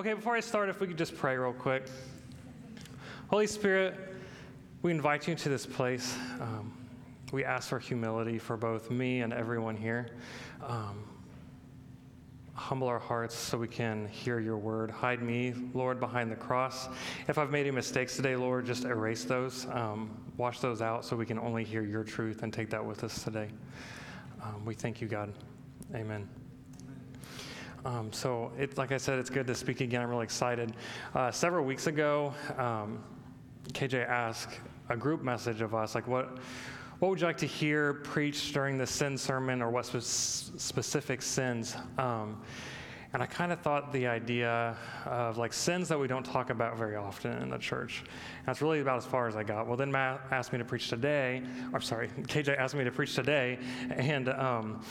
Okay, before I start, if we could just pray real quick. Holy Spirit, we invite you to this place. Um, we ask for humility for both me and everyone here. Um, humble our hearts so we can hear your word. Hide me, Lord, behind the cross. If I've made any mistakes today, Lord, just erase those, um, wash those out so we can only hear your truth and take that with us today. Um, we thank you, God. Amen. Um, so, it, like I said, it's good to speak again. I'm really excited. Uh, several weeks ago, um, KJ asked a group message of us, like, what, what would you like to hear preached during the sin sermon, or what spe- specific sins? Um, and I kind of thought the idea of like sins that we don't talk about very often in the church. That's really about as far as I got. Well, then Matt asked me to preach today. I'm sorry, KJ asked me to preach today, and um,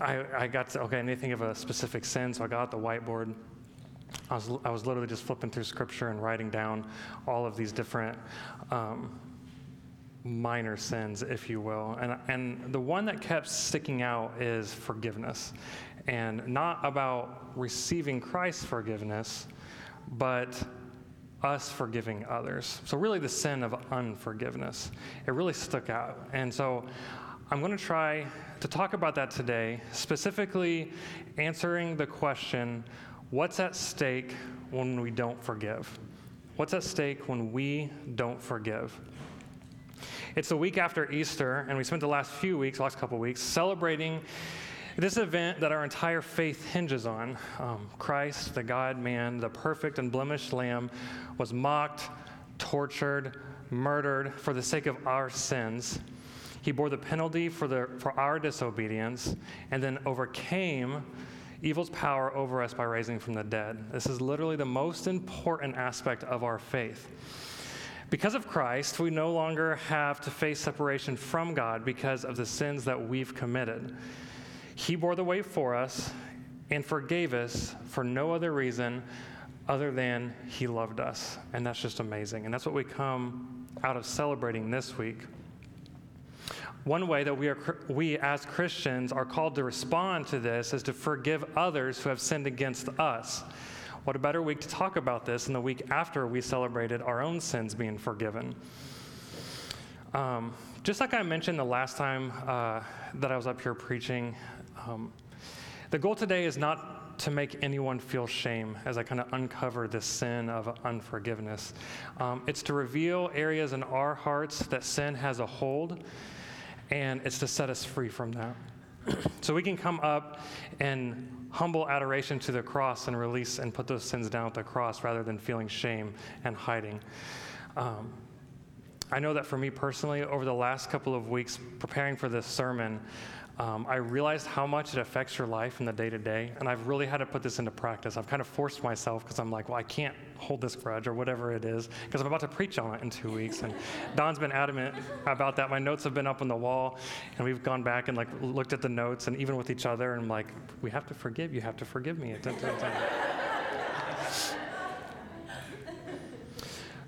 I, I got to, okay, I need to think of a specific sin, so I got the whiteboard. I was, I was literally just flipping through scripture and writing down all of these different um, minor sins, if you will. And, and the one that kept sticking out is forgiveness. And not about receiving Christ's forgiveness, but us forgiving others. So, really, the sin of unforgiveness. It really stuck out. And so, I'm going to try to talk about that today, specifically answering the question what's at stake when we don't forgive? What's at stake when we don't forgive? It's the week after Easter, and we spent the last few weeks, last couple weeks, celebrating this event that our entire faith hinges on. Um, Christ, the God man, the perfect and blemished Lamb, was mocked, tortured, murdered for the sake of our sins. He bore the penalty for, the, for our disobedience and then overcame evil's power over us by raising from the dead. This is literally the most important aspect of our faith. Because of Christ, we no longer have to face separation from God because of the sins that we've committed. He bore the weight for us and forgave us for no other reason other than He loved us. And that's just amazing. And that's what we come out of celebrating this week. One way that we, are, we as Christians are called to respond to this is to forgive others who have sinned against us. What a better week to talk about this than the week after we celebrated our own sins being forgiven. Um, just like I mentioned the last time uh, that I was up here preaching, um, the goal today is not to make anyone feel shame as I kind of uncover this sin of unforgiveness. Um, it's to reveal areas in our hearts that sin has a hold, and it's to set us free from that. so we can come up in humble adoration to the cross and release and put those sins down at the cross rather than feeling shame and hiding. Um, I know that for me personally, over the last couple of weeks preparing for this sermon, um, I realized how much it affects your life in the day to day, and I've really had to put this into practice. I've kind of forced myself because I'm like, well, I can't hold this grudge or whatever it is because I'm about to preach on it in two weeks. And Dawn's been adamant about that. My notes have been up on the wall, and we've gone back and like looked at the notes and even with each other, and I'm like, we have to forgive. You have to forgive me.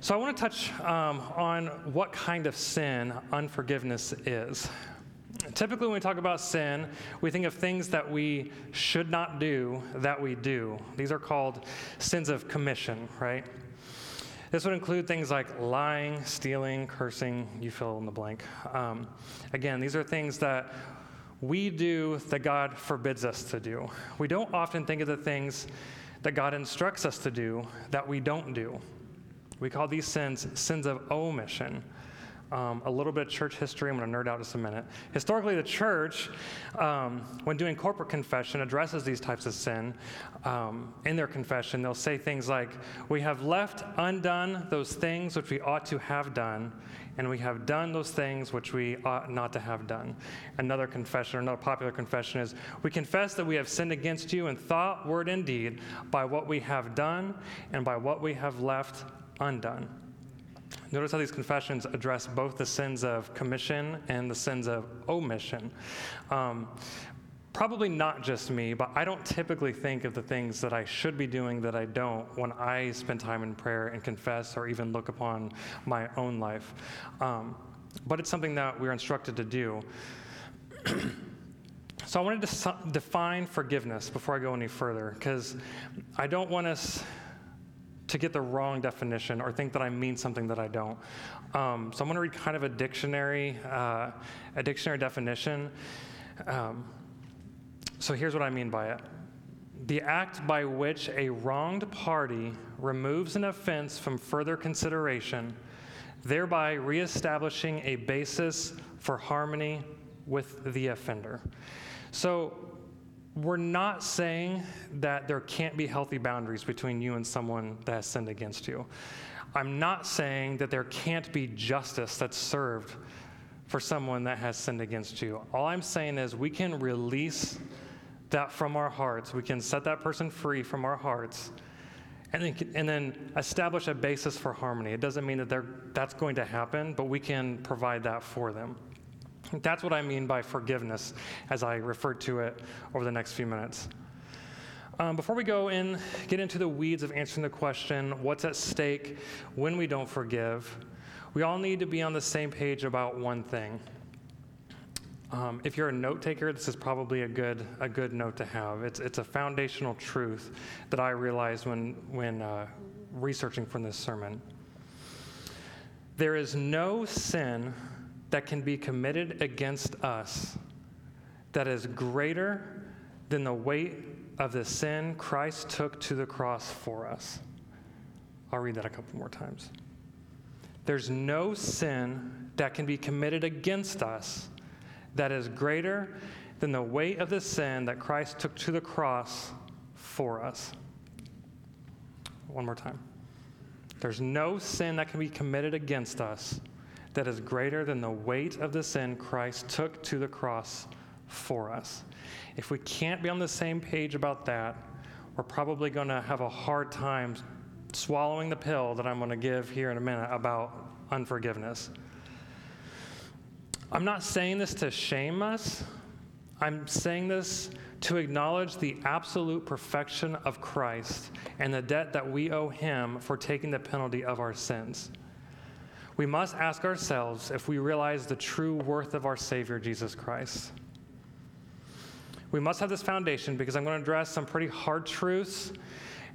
So, I want to touch um, on what kind of sin unforgiveness is. Typically, when we talk about sin, we think of things that we should not do that we do. These are called sins of commission, right? This would include things like lying, stealing, cursing, you fill in the blank. Um, again, these are things that we do that God forbids us to do. We don't often think of the things that God instructs us to do that we don't do. We call these sins sins of omission um, a little bit of church history. I'm going to nerd out just a minute. Historically, the church, um, when doing corporate confession, addresses these types of sin. Um, in their confession, they'll say things like, We have left undone those things which we ought to have done, and we have done those things which we ought not to have done. Another confession, or another popular confession is, We confess that we have sinned against you in thought, word, and deed by what we have done and by what we have left undone. Notice how these confessions address both the sins of commission and the sins of omission. Um, probably not just me, but I don't typically think of the things that I should be doing that I don't when I spend time in prayer and confess or even look upon my own life. Um, but it's something that we're instructed to do. so I wanted to define forgiveness before I go any further, because I don't want us to get the wrong definition or think that I mean something that I don't. Um, so I'm going to read kind of a dictionary, uh, a dictionary definition. Um, so here's what I mean by it the act by which a wronged party removes an offense from further consideration, thereby reestablishing a basis for harmony with the offender. So, we're not saying that there can't be healthy boundaries between you and someone that has sinned against you. I'm not saying that there can't be justice that's served for someone that has sinned against you. All I'm saying is we can release that from our hearts. We can set that person free from our hearts and then, and then establish a basis for harmony. It doesn't mean that that's going to happen, but we can provide that for them. That's what I mean by forgiveness as I refer to it over the next few minutes. Um, before we go in, get into the weeds of answering the question, what's at stake when we don't forgive, we all need to be on the same page about one thing. Um, if you're a note taker, this is probably a good, a good note to have. It's, it's a foundational truth that I realized when, when uh, researching for this sermon. There is no sin that can be committed against us that is greater than the weight of the sin Christ took to the cross for us. I'll read that a couple more times. There's no sin that can be committed against us that is greater than the weight of the sin that Christ took to the cross for us. One more time. There's no sin that can be committed against us that is greater than the weight of the sin Christ took to the cross for us. If we can't be on the same page about that, we're probably going to have a hard time swallowing the pill that I'm going to give here in a minute about unforgiveness. I'm not saying this to shame us. I'm saying this to acknowledge the absolute perfection of Christ and the debt that we owe him for taking the penalty of our sins. We must ask ourselves if we realize the true worth of our Savior, Jesus Christ. We must have this foundation because I'm going to address some pretty hard truths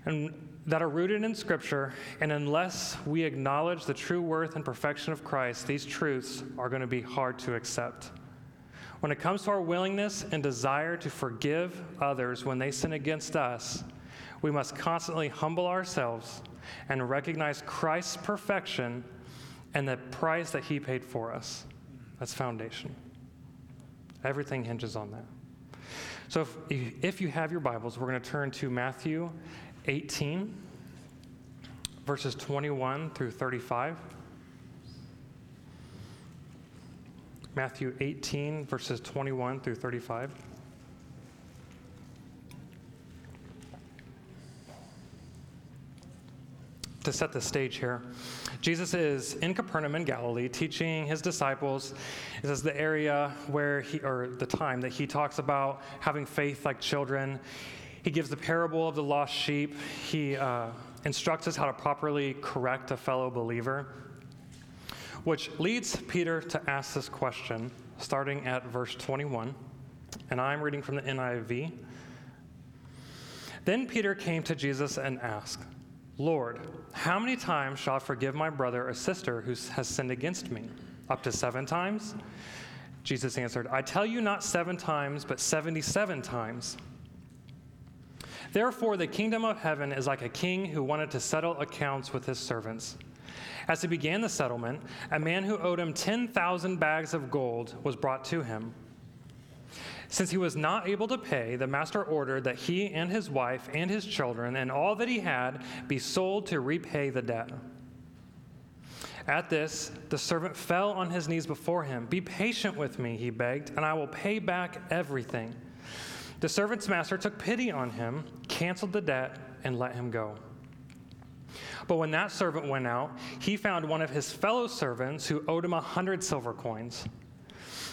and that are rooted in Scripture, and unless we acknowledge the true worth and perfection of Christ, these truths are going to be hard to accept. When it comes to our willingness and desire to forgive others when they sin against us, we must constantly humble ourselves and recognize Christ's perfection and the price that he paid for us. That's foundation. Everything hinges on that. So if, if you have your Bibles, we're going to turn to Matthew 18, verses 21 through 35. Matthew 18, verses 21 through 35. To set the stage here, Jesus is in Capernaum in Galilee teaching his disciples. This is the area where he, or the time that he talks about having faith like children. He gives the parable of the lost sheep. He uh, instructs us how to properly correct a fellow believer, which leads Peter to ask this question, starting at verse 21. And I'm reading from the NIV. Then Peter came to Jesus and asked, Lord, how many times shall I forgive my brother or sister who has sinned against me? Up to seven times? Jesus answered, I tell you not seven times, but 77 times. Therefore, the kingdom of heaven is like a king who wanted to settle accounts with his servants. As he began the settlement, a man who owed him 10,000 bags of gold was brought to him. Since he was not able to pay, the master ordered that he and his wife and his children and all that he had be sold to repay the debt. At this, the servant fell on his knees before him. Be patient with me, he begged, and I will pay back everything. The servant's master took pity on him, canceled the debt, and let him go. But when that servant went out, he found one of his fellow servants who owed him a hundred silver coins.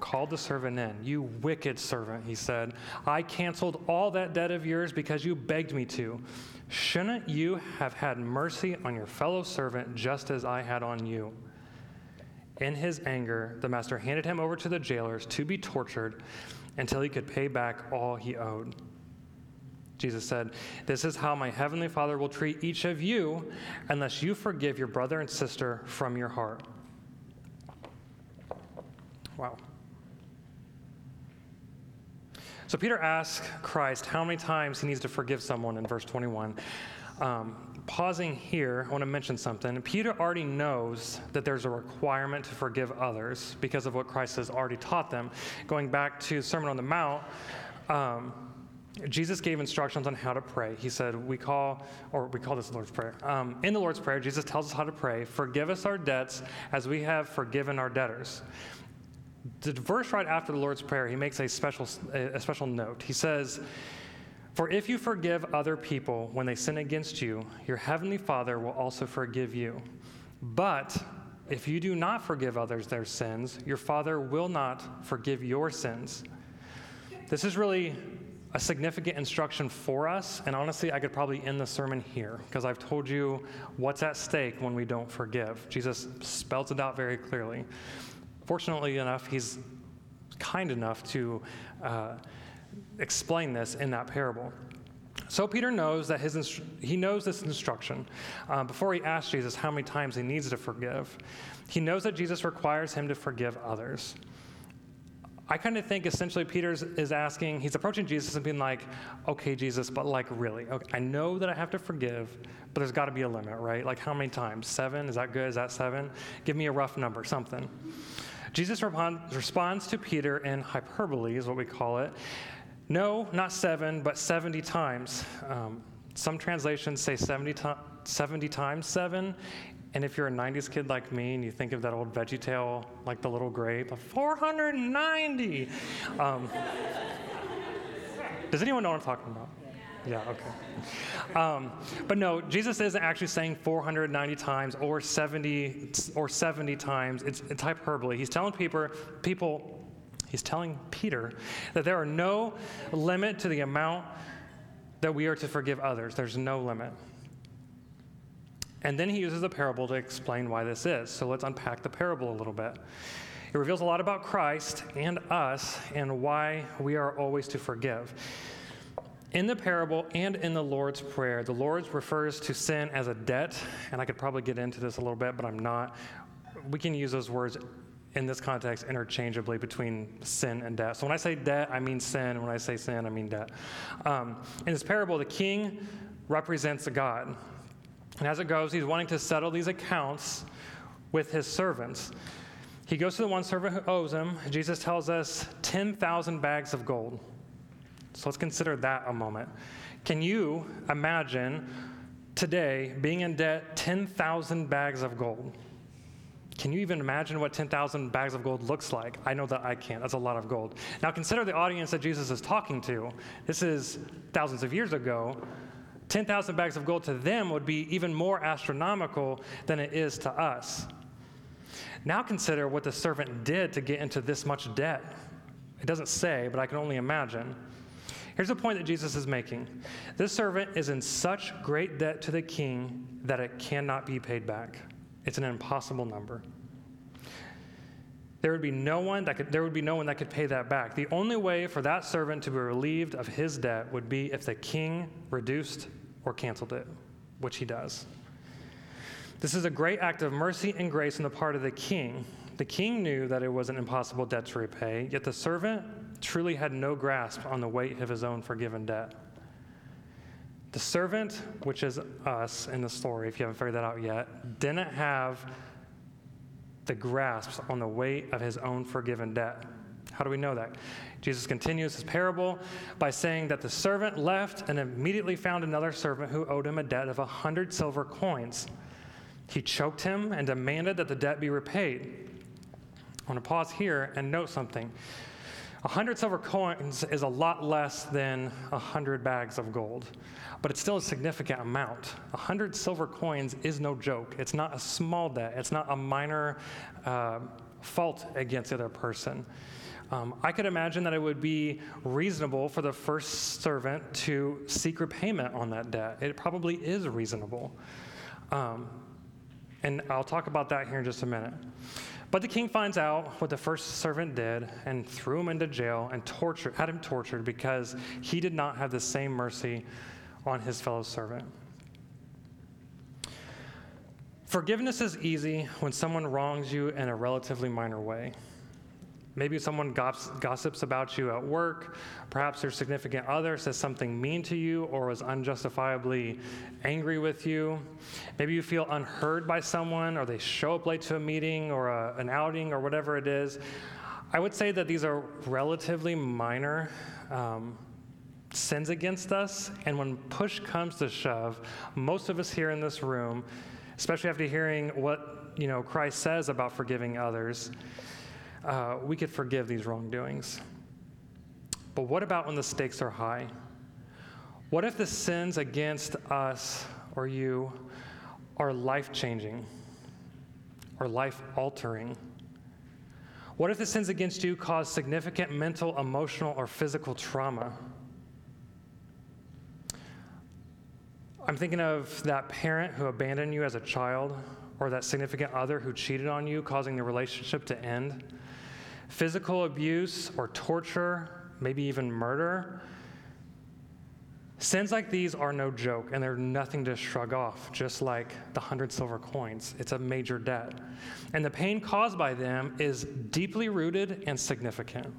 called the servant in. You wicked servant, he said. I canceled all that debt of yours because you begged me to. Shouldn't you have had mercy on your fellow servant just as I had on you? In his anger, the master handed him over to the jailers to be tortured until he could pay back all he owed. Jesus said, This is how my heavenly Father will treat each of you unless you forgive your brother and sister from your heart. Wow. So Peter asks Christ how many times he needs to forgive someone in verse 21. Um, pausing here, I want to mention something. Peter already knows that there's a requirement to forgive others because of what Christ has already taught them. Going back to the Sermon on the Mount, um, Jesus gave instructions on how to pray. He said, We call, or we call this the Lord's Prayer. Um, in the Lord's Prayer, Jesus tells us how to pray Forgive us our debts as we have forgiven our debtors. The verse right after the Lord's Prayer, he makes a special, a special note. He says, For if you forgive other people when they sin against you, your heavenly Father will also forgive you. But if you do not forgive others their sins, your Father will not forgive your sins. This is really a significant instruction for us. And honestly, I could probably end the sermon here because I've told you what's at stake when we don't forgive. Jesus spells it out very clearly. Fortunately enough, he's kind enough to uh, explain this in that parable. So Peter knows that his instru- he knows this instruction uh, before he asks Jesus how many times he needs to forgive. He knows that Jesus requires him to forgive others. I kind of think essentially Peter is asking, he's approaching Jesus and being like, okay, Jesus, but like really, okay, I know that I have to forgive, but there's got to be a limit, right? Like how many times? Seven? Is that good? Is that seven? Give me a rough number, something. Jesus responds to Peter in hyperbole, is what we call it. No, not seven, but 70 times. Um, some translations say 70, to- 70 times seven, and if you're a 90s kid like me and you think of that old veggie tale, like the little grape, 490. Um, does anyone know what I'm talking about? Yeah, okay. Um, but no, Jesus isn't actually saying 490 times or 70 or 70 times. It's, it's hyperbole. He's telling people, people, he's telling Peter that there are no limit to the amount that we are to forgive others. There's no limit. And then he uses a parable to explain why this is. So let's unpack the parable a little bit. It reveals a lot about Christ and us and why we are always to forgive. In the parable and in the Lord's Prayer, the Lord refers to sin as a debt, and I could probably get into this a little bit, but I'm not. We can use those words in this context interchangeably between sin and debt. So when I say debt, I mean sin. When I say sin, I mean debt. Um, in this parable, the king represents a God. And as it goes, he's wanting to settle these accounts with his servants. He goes to the one servant who owes him. Jesus tells us 10,000 bags of gold. So let's consider that a moment. Can you imagine today being in debt 10,000 bags of gold? Can you even imagine what 10,000 bags of gold looks like? I know that I can't. That's a lot of gold. Now consider the audience that Jesus is talking to. This is thousands of years ago. 10,000 bags of gold to them would be even more astronomical than it is to us. Now consider what the servant did to get into this much debt. It doesn't say, but I can only imagine. Here's the point that Jesus is making this servant is in such great debt to the king that it cannot be paid back. It's an impossible number. There would be no one that could, there would be no one that could pay that back. The only way for that servant to be relieved of his debt would be if the king reduced or canceled it, which he does. This is a great act of mercy and grace on the part of the king. The king knew that it was an impossible debt to repay, yet the servant truly had no grasp on the weight of his own forgiven debt. The servant, which is us in the story, if you haven't figured that out yet, didn't have the grasp on the weight of his own forgiven debt. How do we know that? Jesus continues his parable by saying that the servant left and immediately found another servant who owed him a debt of a hundred silver coins. He choked him and demanded that the debt be repaid. I want to pause here and note something. 100 silver coins is a lot less than a 100 bags of gold, but it's still a significant amount. A 100 silver coins is no joke. It's not a small debt, it's not a minor uh, fault against the other person. Um, I could imagine that it would be reasonable for the first servant to seek repayment on that debt. It probably is reasonable. Um, and I'll talk about that here in just a minute. But the king finds out what the first servant did and threw him into jail and tortured, had him tortured because he did not have the same mercy on his fellow servant. Forgiveness is easy when someone wrongs you in a relatively minor way. Maybe someone gossips about you at work. Perhaps your significant other says something mean to you or was unjustifiably angry with you. Maybe you feel unheard by someone or they show up late to a meeting or a, an outing or whatever it is. I would say that these are relatively minor um, sins against us. And when push comes to shove, most of us here in this room, especially after hearing what you know Christ says about forgiving others, uh, we could forgive these wrongdoings. But what about when the stakes are high? What if the sins against us or you are life changing or life altering? What if the sins against you cause significant mental, emotional, or physical trauma? I'm thinking of that parent who abandoned you as a child, or that significant other who cheated on you, causing the relationship to end. Physical abuse or torture, maybe even murder. Sins like these are no joke, and they're nothing to shrug off, just like the hundred silver coins. It's a major debt. And the pain caused by them is deeply rooted and significant.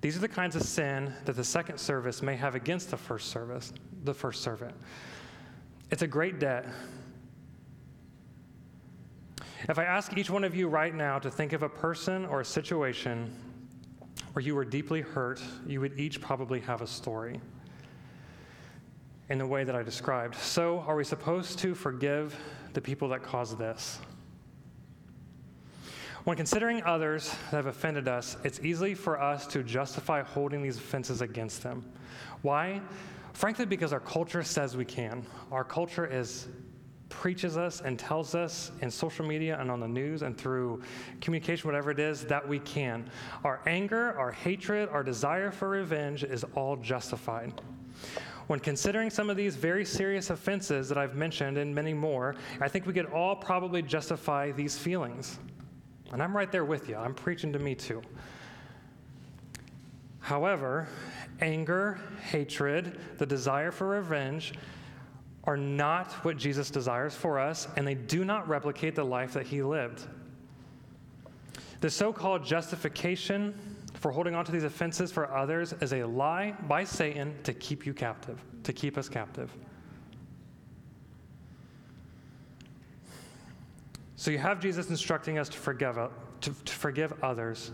These are the kinds of sin that the second service may have against the first service, the first servant. It's a great debt, if I ask each one of you right now to think of a person or a situation where you were deeply hurt, you would each probably have a story in the way that I described. So, are we supposed to forgive the people that caused this? When considering others that have offended us, it's easy for us to justify holding these offenses against them. Why? Frankly, because our culture says we can. Our culture is preaches us and tells us in social media and on the news and through communication, whatever it is, that we can. Our anger, our hatred, our desire for revenge is all justified. When considering some of these very serious offenses that I've mentioned and many more, I think we could all probably justify these feelings. And I'm right there with you. I'm preaching to me too. However, anger, hatred, the desire for revenge, are not what Jesus desires for us, and they do not replicate the life that he lived. The so called justification for holding on to these offenses for others is a lie by Satan to keep you captive, to keep us captive. So you have Jesus instructing us to forgive, to, to forgive others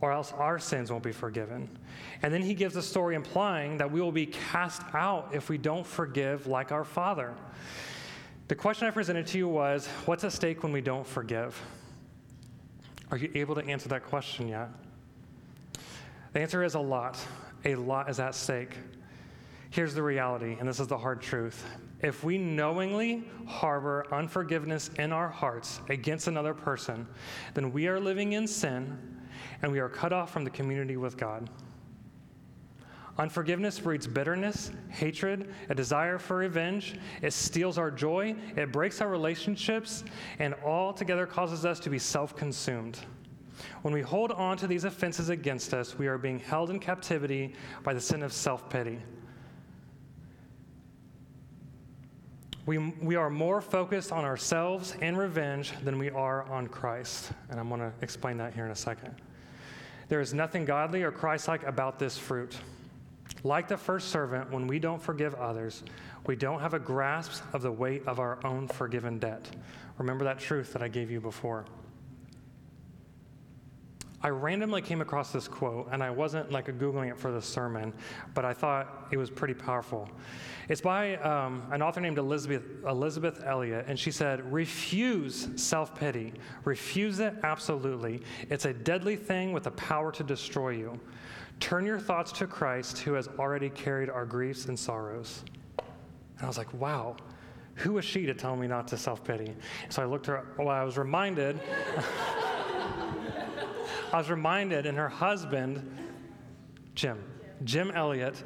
or else our sins won't be forgiven. And then he gives a story implying that we will be cast out if we don't forgive like our Father. The question I presented to you was what's at stake when we don't forgive? Are you able to answer that question yet? The answer is a lot. A lot is at stake. Here's the reality, and this is the hard truth. If we knowingly harbor unforgiveness in our hearts against another person, then we are living in sin and we are cut off from the community with God. Unforgiveness breeds bitterness, hatred, a desire for revenge. It steals our joy, it breaks our relationships, and altogether causes us to be self consumed. When we hold on to these offenses against us, we are being held in captivity by the sin of self pity. We, we are more focused on ourselves and revenge than we are on Christ. And I'm going to explain that here in a second. There is nothing godly or Christ like about this fruit. Like the first servant, when we don't forgive others, we don't have a grasp of the weight of our own forgiven debt. Remember that truth that I gave you before. I randomly came across this quote, and I wasn't like Googling it for the sermon, but I thought it was pretty powerful. It's by um, an author named Elisabeth, Elisabeth Elliot, and she said, Refuse self pity. Refuse it absolutely. It's a deadly thing with the power to destroy you. Turn your thoughts to Christ, who has already carried our griefs and sorrows. And I was like, wow, who was she to tell me not to self pity? So I looked her up. Well, I was reminded. I was reminded, and her husband, Jim, Jim Elliot,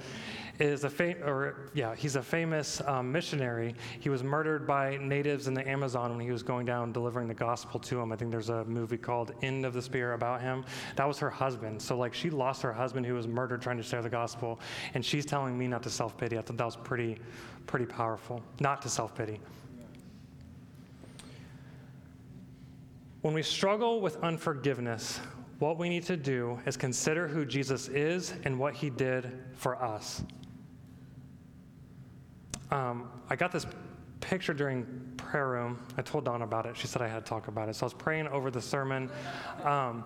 is a fam- or yeah, he's a famous um, missionary. He was murdered by natives in the Amazon when he was going down delivering the gospel to them. I think there's a movie called End of the Spear about him. That was her husband. So like she lost her husband who was murdered trying to share the gospel, and she's telling me not to self pity. I thought that was pretty, pretty powerful. Not to self pity. When we struggle with unforgiveness, what we need to do is consider who Jesus is and what he did for us. Um, I got this picture during prayer room. I told Dawn about it. She said I had to talk about it. So I was praying over the sermon. Um,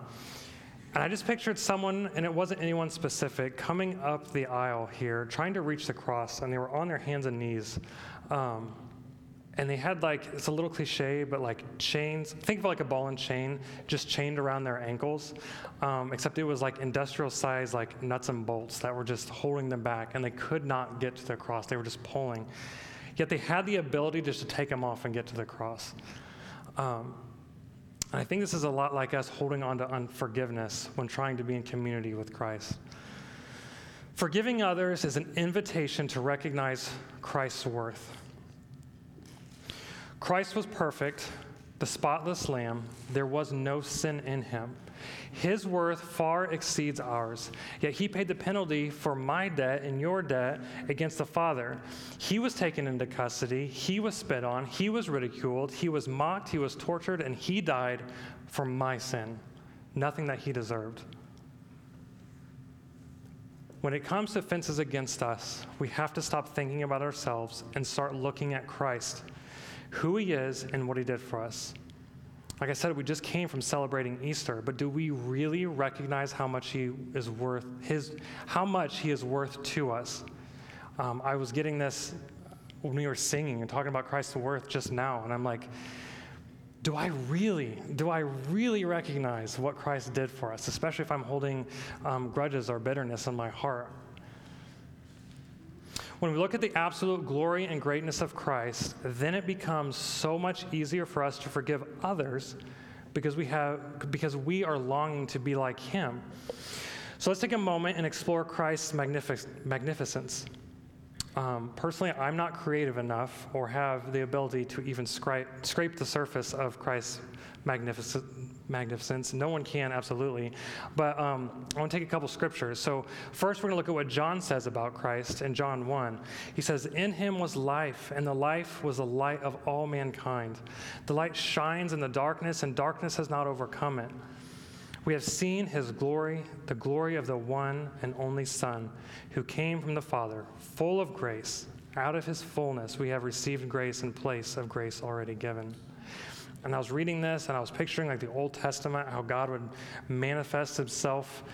and I just pictured someone, and it wasn't anyone specific, coming up the aisle here, trying to reach the cross, and they were on their hands and knees. Um, and they had like it's a little cliche but like chains think of like a ball and chain just chained around their ankles um, except it was like industrial size like nuts and bolts that were just holding them back and they could not get to the cross. They were just pulling. Yet they had the ability just to take them off and get to the cross. Um, and i think this is a lot like us holding on to unforgiveness when trying to be in community with christ. Forgiving others is an invitation to recognize christ's worth Christ was perfect, the spotless lamb. There was no sin in him. His worth far exceeds ours. Yet he paid the penalty for my debt and your debt against the Father. He was taken into custody. He was spit on. He was ridiculed. He was mocked. He was tortured. And he died for my sin. Nothing that he deserved. When it comes to offenses against us, we have to stop thinking about ourselves and start looking at Christ who he is and what he did for us. Like I said, we just came from celebrating Easter, but do we really recognize how much he is worth his how much he is worth to us? Um, I was getting this when we were singing and talking about Christ's worth just now, and I'm like, do I really, do I really recognize what Christ did for us, especially if I'm holding um, grudges or bitterness in my heart? When we look at the absolute glory and greatness of Christ, then it becomes so much easier for us to forgive others because we have because we are longing to be like him. So let's take a moment and explore Christ's magnific- magnificence. Um, personally, I'm not creative enough or have the ability to even scrape, scrape the surface of Christ's magnificent, magnificence. No one can, absolutely. But um, I want to take a couple scriptures. So, first, we're going to look at what John says about Christ in John 1. He says, In him was life, and the life was the light of all mankind. The light shines in the darkness, and darkness has not overcome it. We have seen his glory, the glory of the one and only Son, who came from the Father, full of grace. Out of his fullness, we have received grace in place of grace already given. And I was reading this and I was picturing like the Old Testament, how God would manifest himself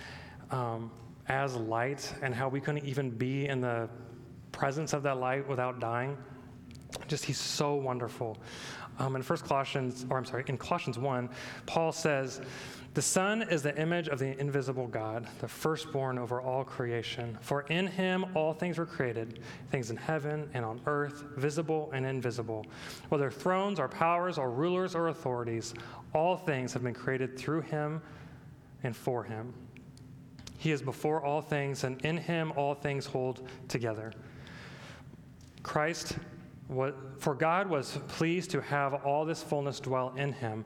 um, as light and how we couldn't even be in the presence of that light without dying. Just, he's so wonderful. Um, in First Colossians, or I'm sorry, in Colossians 1, Paul says, the Son is the image of the invisible God, the firstborn over all creation. For in him all things were created, things in heaven and on earth, visible and invisible. Whether thrones or powers or rulers or authorities, all things have been created through him and for him. He is before all things, and in him all things hold together. Christ, for God was pleased to have all this fullness dwell in him,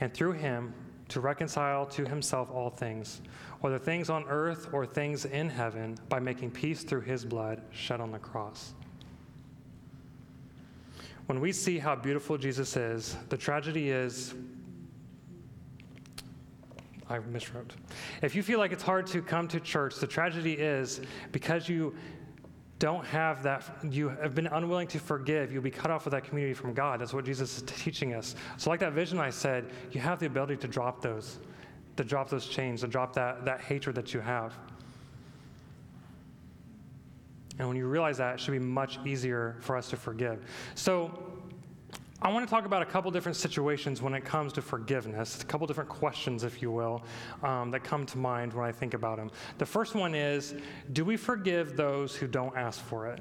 and through him to reconcile to himself all things, whether things on earth or things in heaven, by making peace through his blood shed on the cross. When we see how beautiful Jesus is, the tragedy is I miswrote. If you feel like it's hard to come to church, the tragedy is because you don't have that, you have been unwilling to forgive, you'll be cut off with that community from God. That's what Jesus is teaching us. So, like that vision I said, you have the ability to drop those. to drop those chains, to drop that, that hatred that you have. And when you realize that, it should be much easier for us to forgive. So, I want to talk about a couple different situations when it comes to forgiveness, a couple different questions, if you will, um, that come to mind when I think about them. The first one is Do we forgive those who don't ask for it?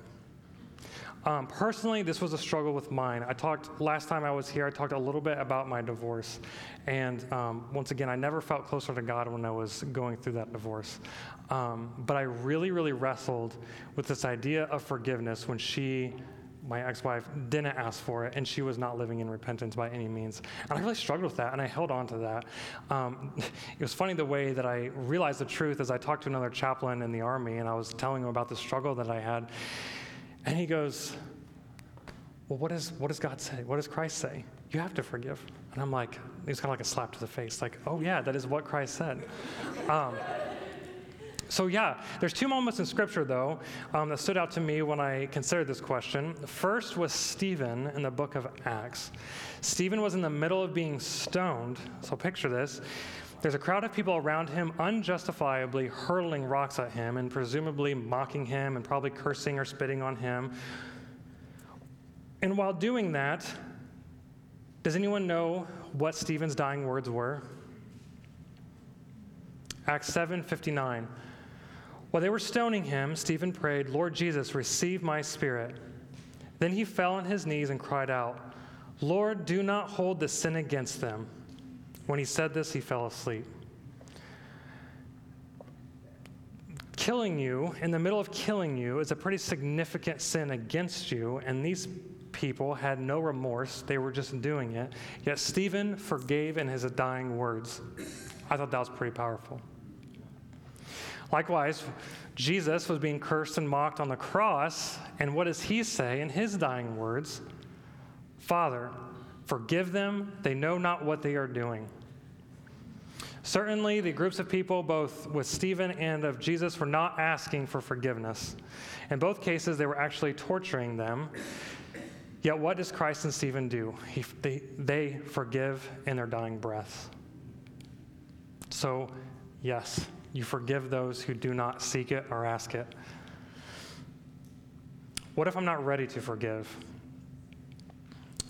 Um, personally, this was a struggle with mine. I talked last time I was here, I talked a little bit about my divorce. And um, once again, I never felt closer to God when I was going through that divorce. Um, but I really, really wrestled with this idea of forgiveness when she my ex-wife didn't ask for it and she was not living in repentance by any means and i really struggled with that and i held on to that um, it was funny the way that i realized the truth as i talked to another chaplain in the army and i was telling him about the struggle that i had and he goes, Well, what, is, what does God say? What does Christ say? You have to forgive. And I'm like, it's kind of like a slap to the face, like, oh, yeah, that is what Christ said. Um, so, yeah, there's two moments in Scripture, though, um, that stood out to me when I considered this question. First was Stephen in the book of Acts. Stephen was in the middle of being stoned, so picture this. There's a crowd of people around him, unjustifiably hurling rocks at him and presumably mocking him and probably cursing or spitting on him. And while doing that, does anyone know what Stephen's dying words were? Acts 7:59. While they were stoning him, Stephen prayed, "Lord Jesus, receive my spirit." Then he fell on his knees and cried out, "Lord, do not hold the sin against them." When he said this, he fell asleep. Killing you, in the middle of killing you, is a pretty significant sin against you, and these people had no remorse. They were just doing it. Yet Stephen forgave in his dying words. I thought that was pretty powerful. Likewise, Jesus was being cursed and mocked on the cross, and what does he say in his dying words? Father, forgive them, they know not what they are doing. Certainly, the groups of people, both with Stephen and of Jesus, were not asking for forgiveness. In both cases, they were actually torturing them. Yet, what does Christ and Stephen do? He, they, they forgive in their dying breath. So, yes, you forgive those who do not seek it or ask it. What if I'm not ready to forgive?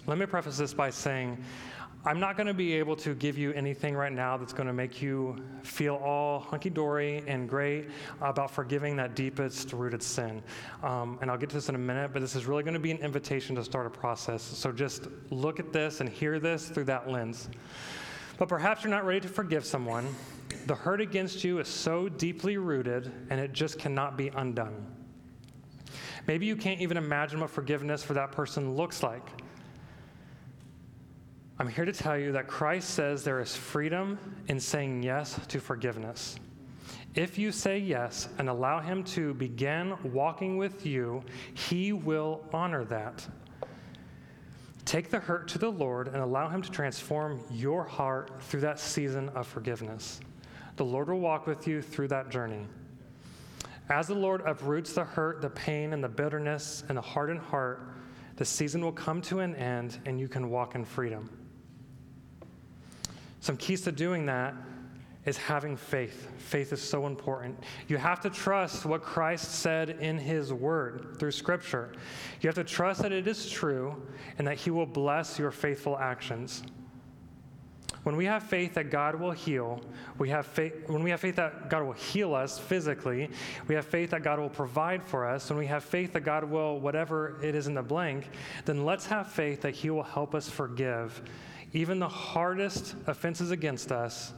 Let me preface this by saying I'm not going to be able to give you anything right now that's going to make you feel all hunky dory and great about forgiving that deepest rooted sin. Um, and I'll get to this in a minute, but this is really going to be an invitation to start a process. So just look at this and hear this through that lens. But perhaps you're not ready to forgive someone. The hurt against you is so deeply rooted and it just cannot be undone. Maybe you can't even imagine what forgiveness for that person looks like. I'm here to tell you that Christ says there is freedom in saying yes to forgiveness. If you say yes and allow Him to begin walking with you, He will honor that. Take the hurt to the Lord and allow Him to transform your heart through that season of forgiveness. The Lord will walk with you through that journey. As the Lord uproots the hurt, the pain, and the bitterness and the hardened heart, the season will come to an end and you can walk in freedom. Some keys to doing that is having faith. Faith is so important. You have to trust what Christ said in his word through scripture. You have to trust that it is true and that he will bless your faithful actions. When we have faith that God will heal, we have faith when we have faith that God will heal us physically, we have faith that God will provide for us, when we have faith that God will whatever it is in the blank, then let's have faith that he will help us forgive even the hardest offenses against us,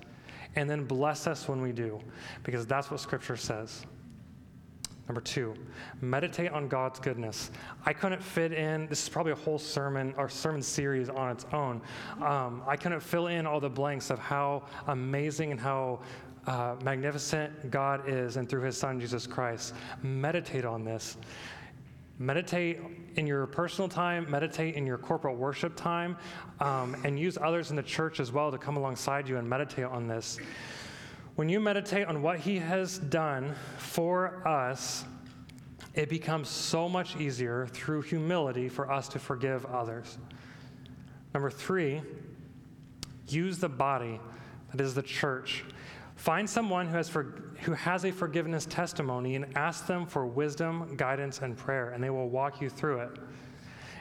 and then bless us when we do, because that's what Scripture says. Number two, meditate on God's goodness. I couldn't fit in, this is probably a whole sermon or sermon series on its own. Um, I couldn't fill in all the blanks of how amazing and how uh, magnificent God is and through his son Jesus Christ. Meditate on this. Meditate in your personal time, meditate in your corporate worship time, um, and use others in the church as well to come alongside you and meditate on this. When you meditate on what He has done for us, it becomes so much easier through humility for us to forgive others. Number three, use the body that is the church. Find someone who has, for, who has a forgiveness testimony and ask them for wisdom, guidance, and prayer, and they will walk you through it.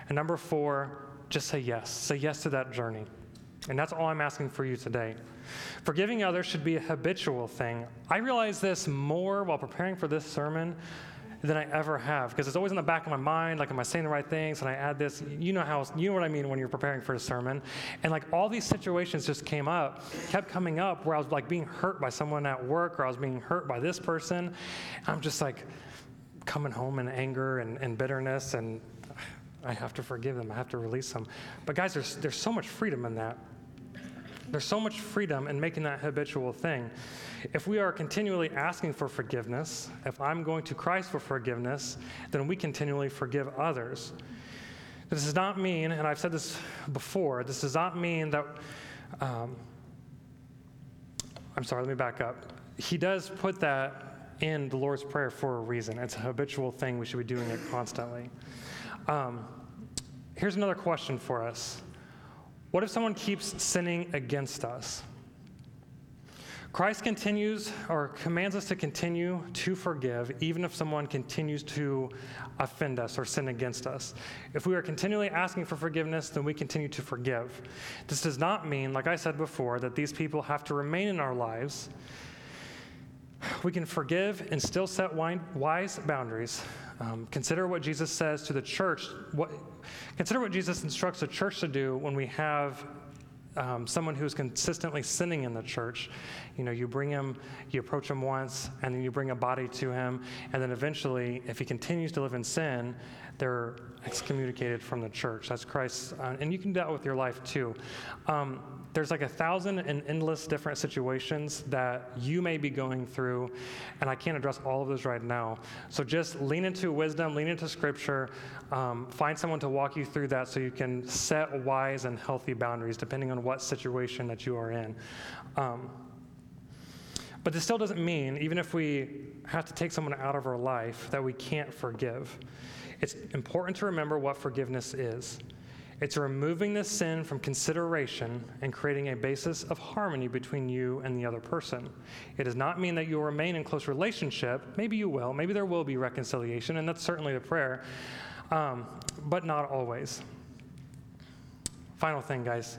And number four, just say yes. Say yes to that journey. And that's all I'm asking for you today. Forgiving others should be a habitual thing. I realized this more while preparing for this sermon than I ever have because it's always in the back of my mind. Like, am I saying the right things? And I add this. You know how you know what I mean when you're preparing for a sermon. And like all these situations just came up, kept coming up where I was like being hurt by someone at work or I was being hurt by this person. I'm just like coming home in anger and, and bitterness and I have to forgive them. I have to release them. But guys, there's there's so much freedom in that. There's so much freedom in making that habitual thing. If we are continually asking for forgiveness, if I'm going to Christ for forgiveness, then we continually forgive others. This does not mean, and I've said this before, this does not mean that, um, I'm sorry, let me back up. He does put that in the Lord's Prayer for a reason. It's a habitual thing. We should be doing it constantly. Um, here's another question for us What if someone keeps sinning against us? Christ continues or commands us to continue to forgive even if someone continues to offend us or sin against us. If we are continually asking for forgiveness, then we continue to forgive. This does not mean, like I said before, that these people have to remain in our lives. We can forgive and still set wise boundaries. Um, consider what Jesus says to the church. What, consider what Jesus instructs the church to do when we have um, someone who's consistently sinning in the church. You know, you bring him, you approach him once, and then you bring a body to him, and then eventually, if he continues to live in sin, they're excommunicated from the church. That's Christ, uh, and you can do that with your life too. Um, there's like a thousand and endless different situations that you may be going through, and I can't address all of those right now. So just lean into wisdom, lean into scripture, um, find someone to walk you through that so you can set wise and healthy boundaries depending on what situation that you are in. Um, but this still doesn't mean, even if we have to take someone out of our life, that we can't forgive. It's important to remember what forgiveness is. It's removing the sin from consideration and creating a basis of harmony between you and the other person. It does not mean that you will remain in close relationship. Maybe you will. Maybe there will be reconciliation, and that's certainly the prayer, um, but not always. Final thing, guys.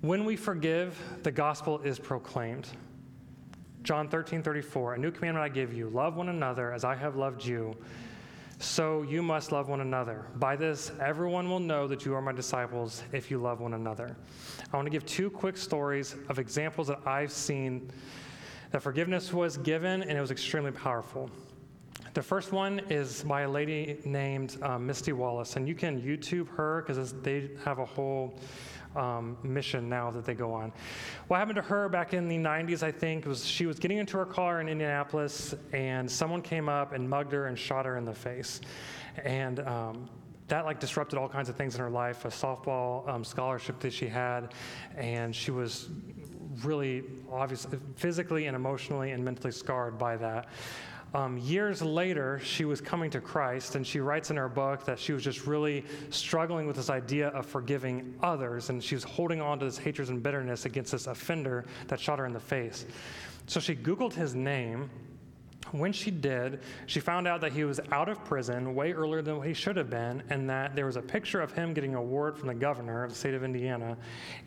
When we forgive, the gospel is proclaimed. John 13, 34, a new commandment I give you love one another as I have loved you. So you must love one another. By this, everyone will know that you are my disciples if you love one another. I want to give two quick stories of examples that I've seen that forgiveness was given and it was extremely powerful. The first one is by a lady named um, Misty Wallace, and you can YouTube her because they have a whole um, mission now that they go on. What happened to her back in the 90s, I think, was she was getting into her car in Indianapolis, and someone came up and mugged her and shot her in the face. And um, that like disrupted all kinds of things in her life a softball um, scholarship that she had and she was really obviously physically and emotionally and mentally scarred by that um, years later, she was coming to Christ, and she writes in her book that she was just really struggling with this idea of forgiving others, and she was holding on to this hatred and bitterness against this offender that shot her in the face. So she Googled his name. When she did, she found out that he was out of prison way earlier than he should have been, and that there was a picture of him getting an award from the governor of the state of Indiana.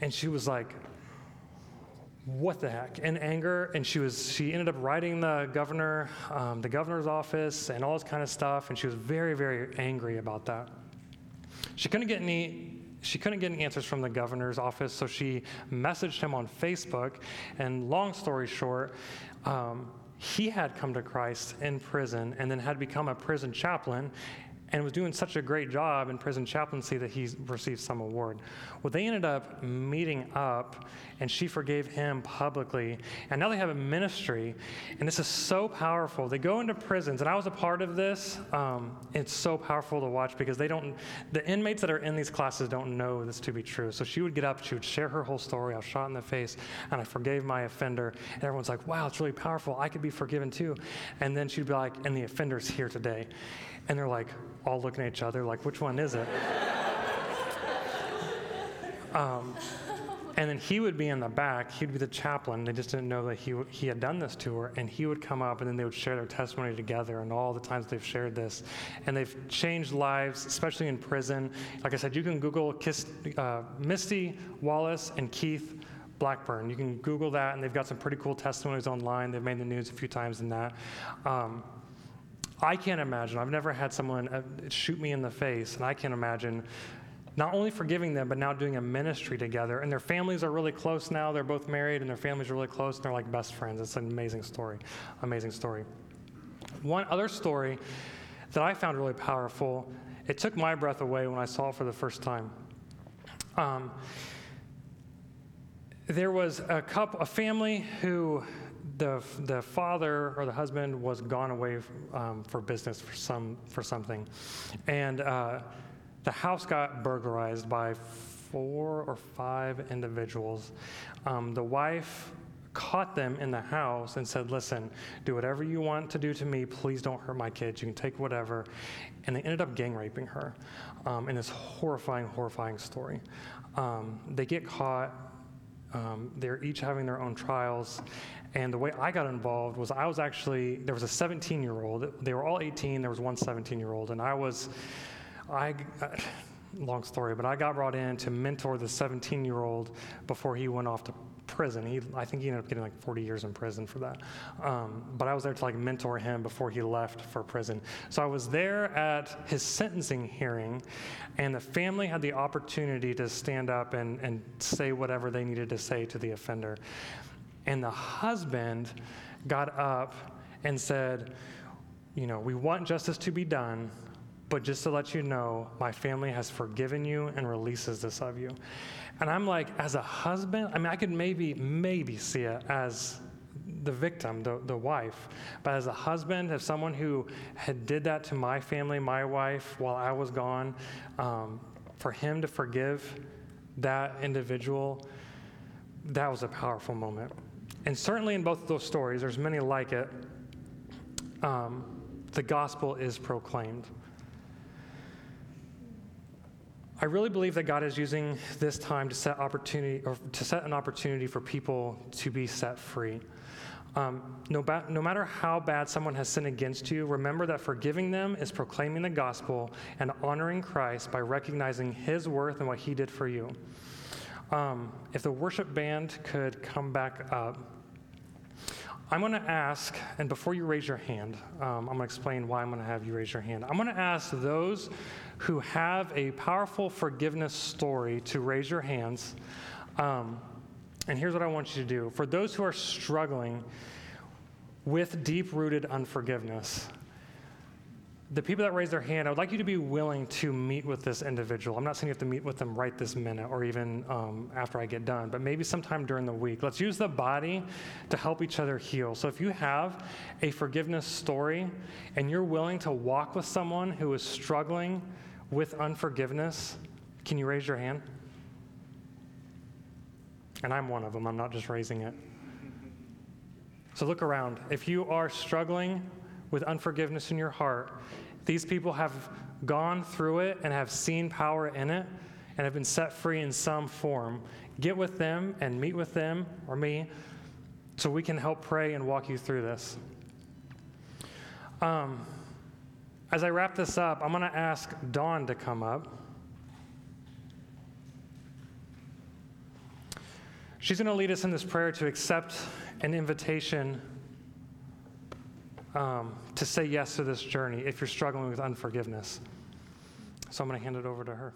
And she was like, what the heck? In anger and she was she ended up writing the governor um, the governor's office and all this kind of stuff and she was very very angry about that. She couldn't get any she couldn't get any answers from the governor's office so she messaged him on facebook and long story short um, he had come to christ in prison and then had become a prison chaplain and was doing such a great job in prison chaplaincy that he received some award. Well, they ended up meeting up, and she forgave him publicly. And now they have a ministry, and this is so powerful. They go into prisons, and I was a part of this. Um, it's so powerful to watch because they don't, the inmates that are in these classes don't know this to be true. So she would get up, she would share her whole story. I was shot in the face, and I forgave my offender. And everyone's like, wow, it's really powerful. I could be forgiven too. And then she'd be like, and the offender's here today. And they're like, all looking at each other, like, which one is it? um, and then he would be in the back. He'd be the chaplain. They just didn't know that he, w- he had done this to her. And he would come up, and then they would share their testimony together and all the times they've shared this. And they've changed lives, especially in prison. Like I said, you can Google Kiss, uh, Misty Wallace and Keith Blackburn. You can Google that, and they've got some pretty cool testimonies online. They've made the news a few times in that. Um, I can't imagine. I've never had someone uh, shoot me in the face, and I can't imagine not only forgiving them, but now doing a ministry together. And their families are really close now. They're both married, and their families are really close, and they're like best friends. It's an amazing story. Amazing story. One other story that I found really powerful, it took my breath away when I saw it for the first time. Um, there was a couple, a family who the, the father or the husband was gone away um, for business for some for something, and uh, the house got burglarized by four or five individuals. Um, the wife caught them in the house and said, "Listen, do whatever you want to do to me. Please don't hurt my kids. You can take whatever." And they ended up gang raping her um, in this horrifying, horrifying story. Um, they get caught. Um, they're each having their own trials. And the way I got involved was I was actually, there was a 17 year old. They were all 18, there was one 17 year old. And I was, I, long story, but I got brought in to mentor the 17 year old before he went off to prison. He, I think he ended up getting like 40 years in prison for that. Um, but I was there to like mentor him before he left for prison. So I was there at his sentencing hearing, and the family had the opportunity to stand up and, and say whatever they needed to say to the offender. And the husband got up and said, You know, we want justice to be done, but just to let you know, my family has forgiven you and releases this of you. And I'm like, as a husband, I mean, I could maybe, maybe see it as the victim, the, the wife. But as a husband, as someone who had did that to my family, my wife, while I was gone, um, for him to forgive that individual, that was a powerful moment. And certainly in both of those stories, there's many like it, um, the gospel is proclaimed. I really believe that God is using this time to set opportunity or to set an opportunity for people to be set free. Um, no, ba- no matter how bad someone has sinned against you, remember that forgiving them is proclaiming the gospel and honoring Christ by recognizing his worth and what he did for you. Um, if the worship band could come back up, I'm going to ask, and before you raise your hand, um, I'm going to explain why I'm going to have you raise your hand. I'm going to ask those who have a powerful forgiveness story to raise your hands. Um, and here's what I want you to do for those who are struggling with deep rooted unforgiveness, the people that raise their hand, I would like you to be willing to meet with this individual. I'm not saying you have to meet with them right this minute or even um, after I get done, but maybe sometime during the week. Let's use the body to help each other heal. So if you have a forgiveness story and you're willing to walk with someone who is struggling with unforgiveness, can you raise your hand? And I'm one of them, I'm not just raising it. So look around. If you are struggling with unforgiveness in your heart, these people have gone through it and have seen power in it and have been set free in some form. Get with them and meet with them or me so we can help pray and walk you through this. Um, as I wrap this up, I'm going to ask Dawn to come up. She's going to lead us in this prayer to accept an invitation um, to say yes to this journey if you're struggling with unforgiveness. So I'm going to hand it over to her.